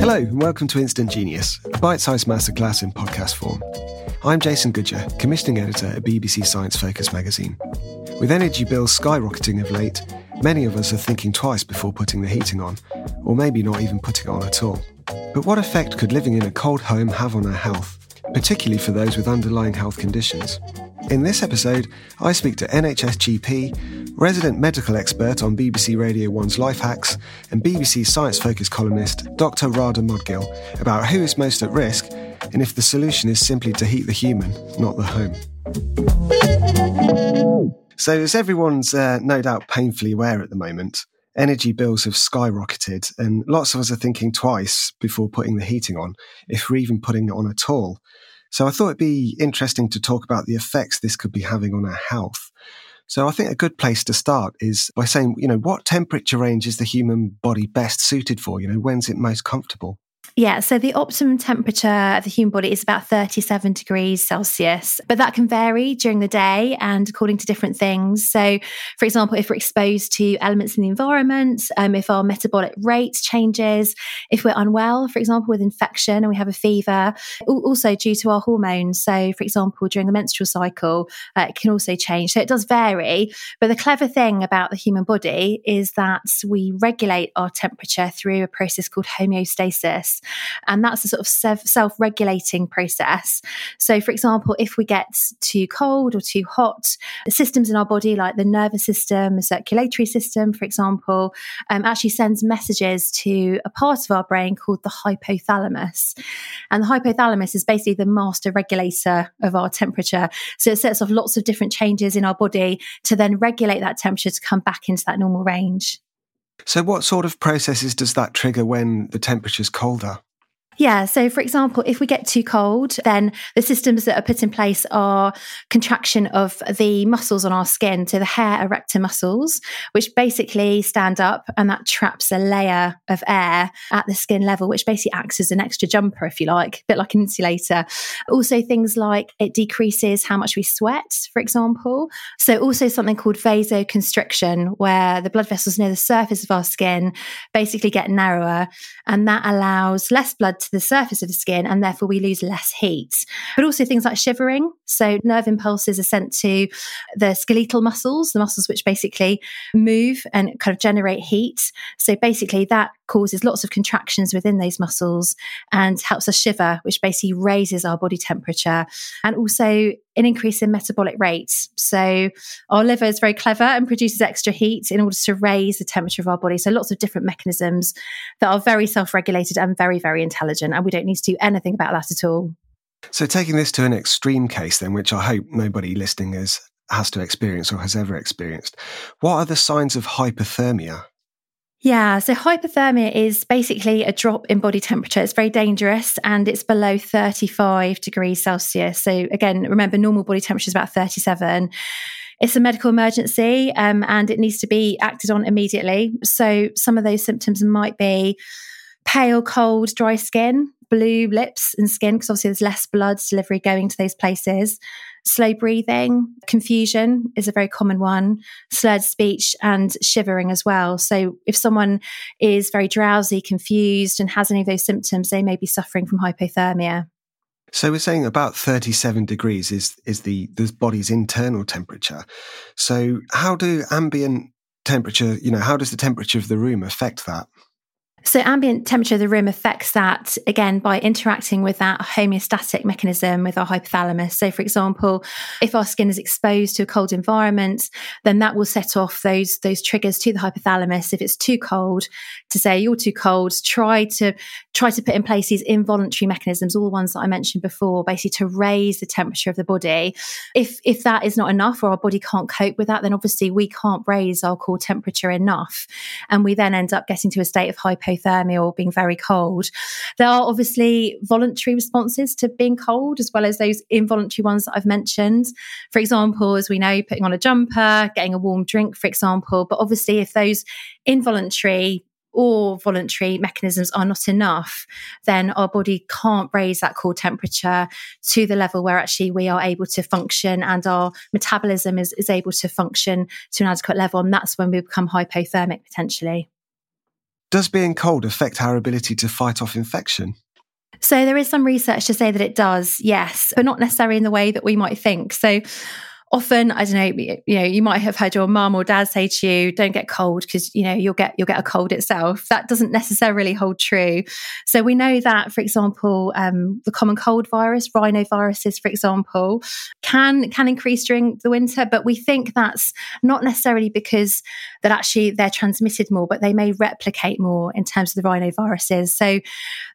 Hello and welcome to Instant Genius, a bite-sized masterclass in podcast form. I'm Jason Goodyer, commissioning editor at BBC Science Focus magazine. With energy bills skyrocketing of late, many of us are thinking twice before putting the heating on, or maybe not even putting it on at all. But what effect could living in a cold home have on our health, particularly for those with underlying health conditions? In this episode, I speak to NHS GP, resident medical expert on BBC Radio 1's Life Hacks, and BBC Science Focus columnist Dr. Radha Modgil about who is most at risk and if the solution is simply to heat the human, not the home. So, as everyone's uh, no doubt painfully aware at the moment, energy bills have skyrocketed, and lots of us are thinking twice before putting the heating on, if we're even putting it on at all. So, I thought it'd be interesting to talk about the effects this could be having on our health. So, I think a good place to start is by saying, you know, what temperature range is the human body best suited for? You know, when's it most comfortable? Yeah, so the optimum temperature of the human body is about 37 degrees Celsius, but that can vary during the day and according to different things. So, for example, if we're exposed to elements in the environment, um, if our metabolic rate changes, if we're unwell, for example, with infection and we have a fever, also due to our hormones. So, for example, during the menstrual cycle, uh, it can also change. So, it does vary. But the clever thing about the human body is that we regulate our temperature through a process called homeostasis. And that's a sort of self regulating process. So, for example, if we get too cold or too hot, the systems in our body, like the nervous system, the circulatory system, for example, um, actually sends messages to a part of our brain called the hypothalamus. And the hypothalamus is basically the master regulator of our temperature. So, it sets off lots of different changes in our body to then regulate that temperature to come back into that normal range. So, what sort of processes does that trigger when the temperature's colder? Yeah. So, for example, if we get too cold, then the systems that are put in place are contraction of the muscles on our skin. So, the hair erector muscles, which basically stand up and that traps a layer of air at the skin level, which basically acts as an extra jumper, if you like, a bit like an insulator. Also, things like it decreases how much we sweat, for example. So, also something called vasoconstriction, where the blood vessels near the surface of our skin basically get narrower, and that allows less blood to the surface of the skin and therefore we lose less heat. But also things like shivering. So nerve impulses are sent to the skeletal muscles, the muscles which basically move and kind of generate heat. So basically that causes lots of contractions within those muscles and helps us shiver, which basically raises our body temperature and also an increase in metabolic rates. So our liver is very clever and produces extra heat in order to raise the temperature of our body. So lots of different mechanisms that are very self-regulated and very, very intelligent. And we don't need to do anything about that at all. So taking this to an extreme case then, which I hope nobody listening has has to experience or has ever experienced, what are the signs of hypothermia? Yeah, so hypothermia is basically a drop in body temperature. It's very dangerous and it's below 35 degrees Celsius. So, again, remember, normal body temperature is about 37. It's a medical emergency um, and it needs to be acted on immediately. So, some of those symptoms might be pale, cold, dry skin, blue lips and skin, because obviously there's less blood delivery going to those places slow breathing, confusion is a very common one, slurred speech, and shivering as well. So, if someone is very drowsy, confused, and has any of those symptoms, they may be suffering from hypothermia. So we're saying about 37 degrees is is the the body's internal temperature. So how do ambient temperature, you know, how does the temperature of the room affect that? So, ambient temperature of the room affects that again by interacting with that homeostatic mechanism with our hypothalamus. So, for example, if our skin is exposed to a cold environment, then that will set off those those triggers to the hypothalamus. If it's too cold, to say you're too cold, try to try to put in place these involuntary mechanisms, all the ones that I mentioned before, basically to raise the temperature of the body. If if that is not enough, or our body can't cope with that, then obviously we can't raise our core temperature enough, and we then end up getting to a state of hypo hypothermia or being very cold. There are obviously voluntary responses to being cold, as well as those involuntary ones that I've mentioned. For example, as we know, putting on a jumper, getting a warm drink, for example. But obviously, if those involuntary or voluntary mechanisms are not enough, then our body can't raise that core temperature to the level where actually we are able to function and our metabolism is, is able to function to an adequate level. And that's when we become hypothermic potentially. Does being cold affect our ability to fight off infection? So, there is some research to say that it does, yes, but not necessarily in the way that we might think. So, often i don't know you know you might have heard your mum or dad say to you don't get cold because you know you'll get you'll get a cold itself. That doesn't necessarily hold true. So we know that for example um, the common cold virus rhinoviruses for example can can increase during the winter but we think that's not necessarily because that actually they're transmitted more but they may replicate more in terms of the rhinoviruses so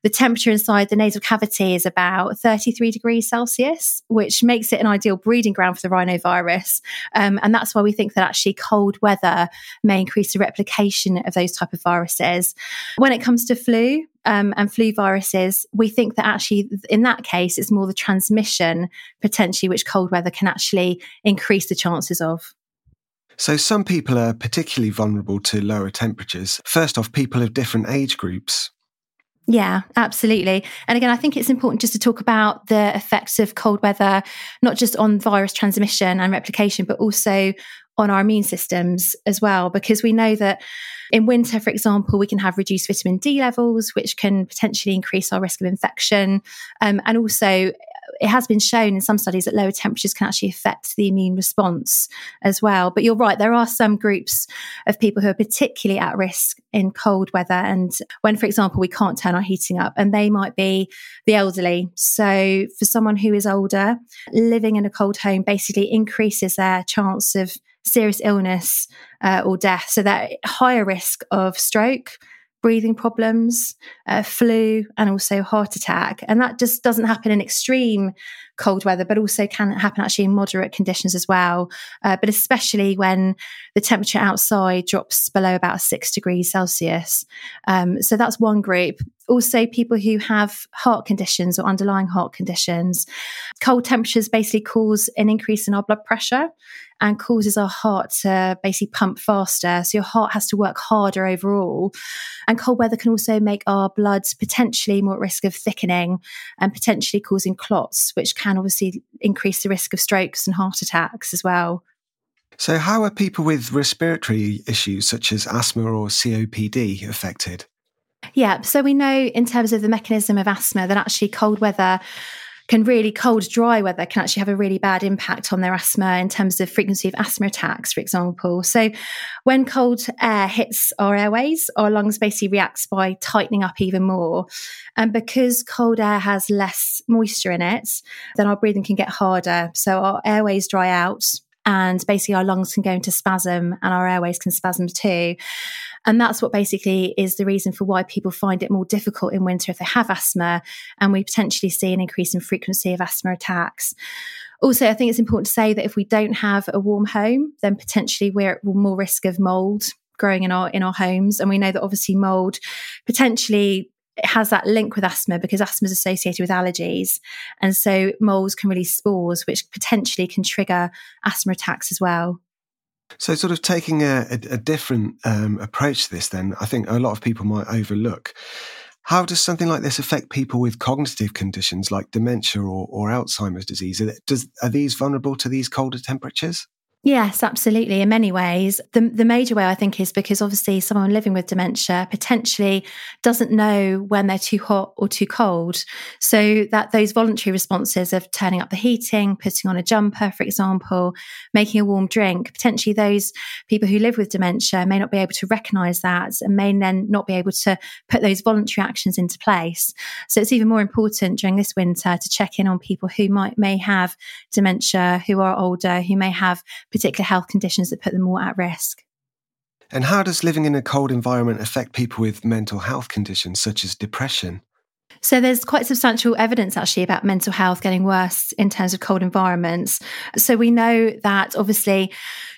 the temperature inside the nasal cavity is about 33 degrees celsius which makes it an ideal breeding ground for the rhinovirus virus. Um, and that's why we think that actually cold weather may increase the replication of those type of viruses. When it comes to flu, um, and flu viruses, we think that actually in that case, it's more the transmission potentially, which cold weather can actually increase the chances of. So, some people are particularly vulnerable to lower temperatures. First off, people of different age groups. Yeah, absolutely. And again, I think it's important just to talk about the effects of cold weather, not just on virus transmission and replication, but also on our immune systems as well, because we know that in winter, for example, we can have reduced vitamin D levels, which can potentially increase our risk of infection. Um, and also, it has been shown in some studies that lower temperatures can actually affect the immune response as well. But you're right, there are some groups of people who are particularly at risk in cold weather. And when, for example, we can't turn our heating up, and they might be the elderly. So for someone who is older, living in a cold home basically increases their chance of serious illness uh, or death. So they're higher risk of stroke breathing problems, uh, flu, and also heart attack. And that just doesn't happen in extreme cold weather, but also can happen actually in moderate conditions as well. Uh, but especially when the temperature outside drops below about six degrees Celsius. Um, so that's one group. Also, people who have heart conditions or underlying heart conditions. Cold temperatures basically cause an increase in our blood pressure and causes our heart to basically pump faster. So your heart has to work harder overall. And cold weather can also make our blood potentially more at risk of thickening and potentially causing clots, which can obviously increase the risk of strokes and heart attacks as well. So, how are people with respiratory issues such as asthma or COPD affected? Yeah, so we know in terms of the mechanism of asthma that actually cold weather can really cold, dry weather can actually have a really bad impact on their asthma in terms of frequency of asthma attacks, for example. So when cold air hits our airways, our lungs basically reacts by tightening up even more. And because cold air has less moisture in it, then our breathing can get harder. So our airways dry out and basically our lungs can go into spasm and our airways can spasm too. And that's what basically is the reason for why people find it more difficult in winter if they have asthma. And we potentially see an increase in frequency of asthma attacks. Also, I think it's important to say that if we don't have a warm home, then potentially we're at more risk of mold growing in our in our homes and we know that obviously mold potentially it has that link with asthma because asthma is associated with allergies. And so moles can release spores, which potentially can trigger asthma attacks as well. So, sort of taking a, a, a different um, approach to this, then, I think a lot of people might overlook. How does something like this affect people with cognitive conditions like dementia or, or Alzheimer's disease? Are, does, are these vulnerable to these colder temperatures? Yes, absolutely. In many ways, the the major way I think is because obviously someone living with dementia potentially doesn't know when they're too hot or too cold. So that those voluntary responses of turning up the heating, putting on a jumper, for example, making a warm drink, potentially those people who live with dementia may not be able to recognise that and may then not be able to put those voluntary actions into place. So it's even more important during this winter to check in on people who might may have dementia, who are older, who may have particular health conditions that put them more at risk. And how does living in a cold environment affect people with mental health conditions such as depression? So there's quite substantial evidence actually about mental health getting worse in terms of cold environments. So we know that obviously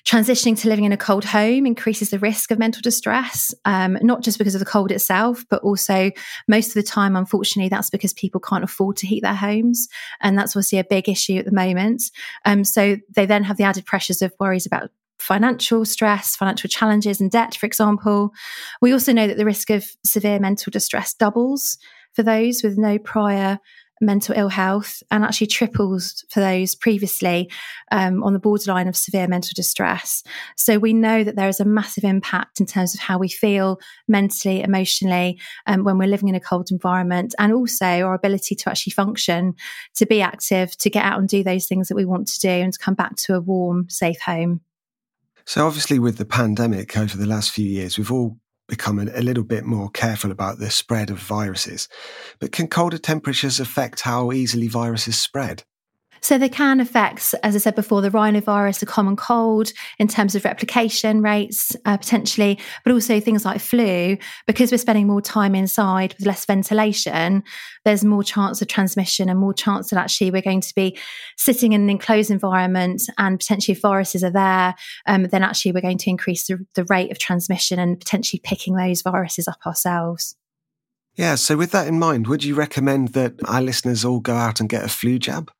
transitioning to living in a cold home increases the risk of mental distress, um, not just because of the cold itself, but also most of the time, unfortunately, that's because people can't afford to heat their homes. And that's obviously a big issue at the moment. Um, so they then have the added pressures of worries about financial stress, financial challenges, and debt, for example. We also know that the risk of severe mental distress doubles for those with no prior mental ill health and actually triples for those previously um, on the borderline of severe mental distress. So we know that there is a massive impact in terms of how we feel mentally, emotionally um, when we're living in a cold environment, and also our ability to actually function, to be active, to get out and do those things that we want to do, and to come back to a warm, safe home. So, obviously, with the pandemic over the last few years, we've all become a, little bit more careful about the spread of viruses. But can colder temperatures affect how easily viruses spread? So they can affect, as I said before, the rhinovirus, the common cold in terms of replication rates, uh, potentially, but also things like flu. Because we're spending more time inside with less ventilation, there's more chance of transmission and more chance that actually we're going to be sitting in an enclosed environment and potentially viruses are there, um, then actually we're going to increase the, the rate of transmission and potentially picking those viruses up ourselves. Yeah, so with that in mind, would you recommend that our listeners all go out and get a flu jab?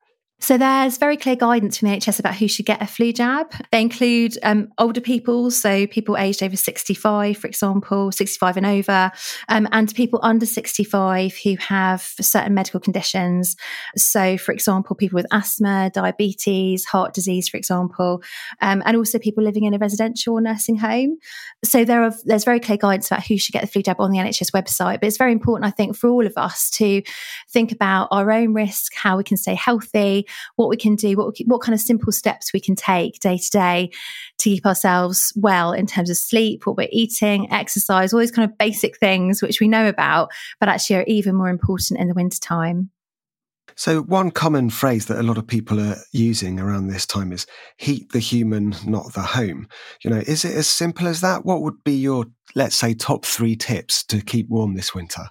So there's very clear guidance from the NHS about who should get a flu jab. They include um, older people, so people aged over 65, for example, 65 and over, um, and people under 65 who have certain medical conditions. So, for example, people with asthma, diabetes, heart disease, for example, um, and also people living in a residential or nursing home. So there are there's very clear guidance about who should get the flu jab on the NHS website. But it's very important, I think, for all of us to think about our own risk, how we can stay healthy what we can do, what, what kind of simple steps we can take day to day to keep ourselves well in terms of sleep, what we're eating, exercise, all these kind of basic things which we know about, but actually are even more important in the wintertime. So, one common phrase that a lot of people are using around this time is heat the human, not the home. You know, is it as simple as that? What would be your, let's say, top three tips to keep warm this winter?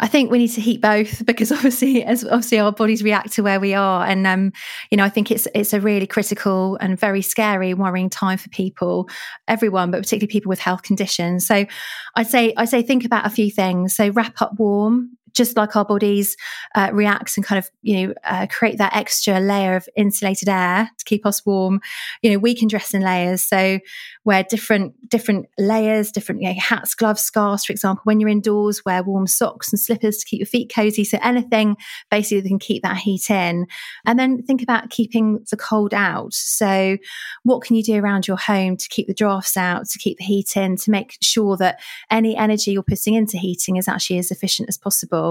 I think we need to heat both because obviously, as obviously our bodies react to where we are, and um, you know, I think it's it's a really critical and very scary, worrying time for people, everyone, but particularly people with health conditions. So, I'd say I say think about a few things. So, wrap up warm just like our bodies uh, react and kind of you know uh, create that extra layer of insulated air to keep us warm. You know we can dress in layers. So wear different different layers different you know, hats gloves scarves for example when you're indoors wear warm socks and slippers to keep your feet cozy. So anything basically that can keep that heat in. And then think about keeping the cold out. So what can you do around your home to keep the drafts out to keep the heat in to make sure that any energy you're putting into heating is actually as efficient as possible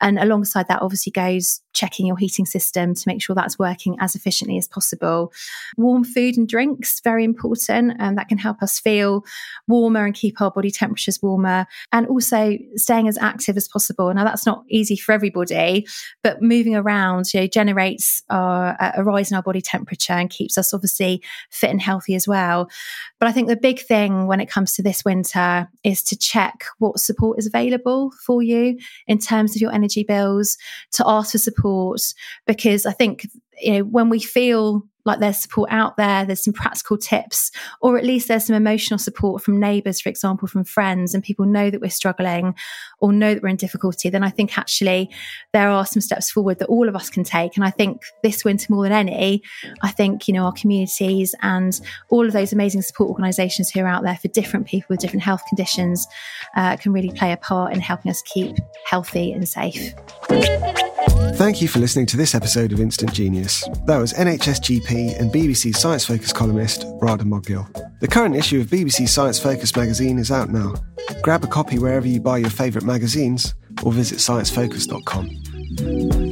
and alongside that, obviously, goes checking your heating system to make sure that's working as efficiently as possible. Warm food and drinks, very important, and um, that can help us feel warmer and keep our body temperatures warmer. And also staying as active as possible. Now, that's not easy for everybody, but moving around you know, generates our, a rise in our body temperature and keeps us obviously fit and healthy as well. But I think the big thing when it comes to this winter is to check what support is available for you in terms of your energy bills, to ask for support, because I think you know when we feel like there's support out there, there's some practical tips, or at least there's some emotional support from neighbours, for example, from friends, and people know that we're struggling or know that we're in difficulty, then I think actually there are some steps forward that all of us can take. And I think this winter more than any, I think, you know, our communities and all of those amazing support organisations who are out there for different people with different health conditions uh, can really play a part in helping us keep healthy and safe. Thank you for listening to this episode of Instant Genius. That was NHS GP and BBC Science Focus columnist Radha Modgil. The current issue of BBC Science Focus magazine is out now. Grab a copy wherever you buy your favourite magazines or visit sciencefocus.com.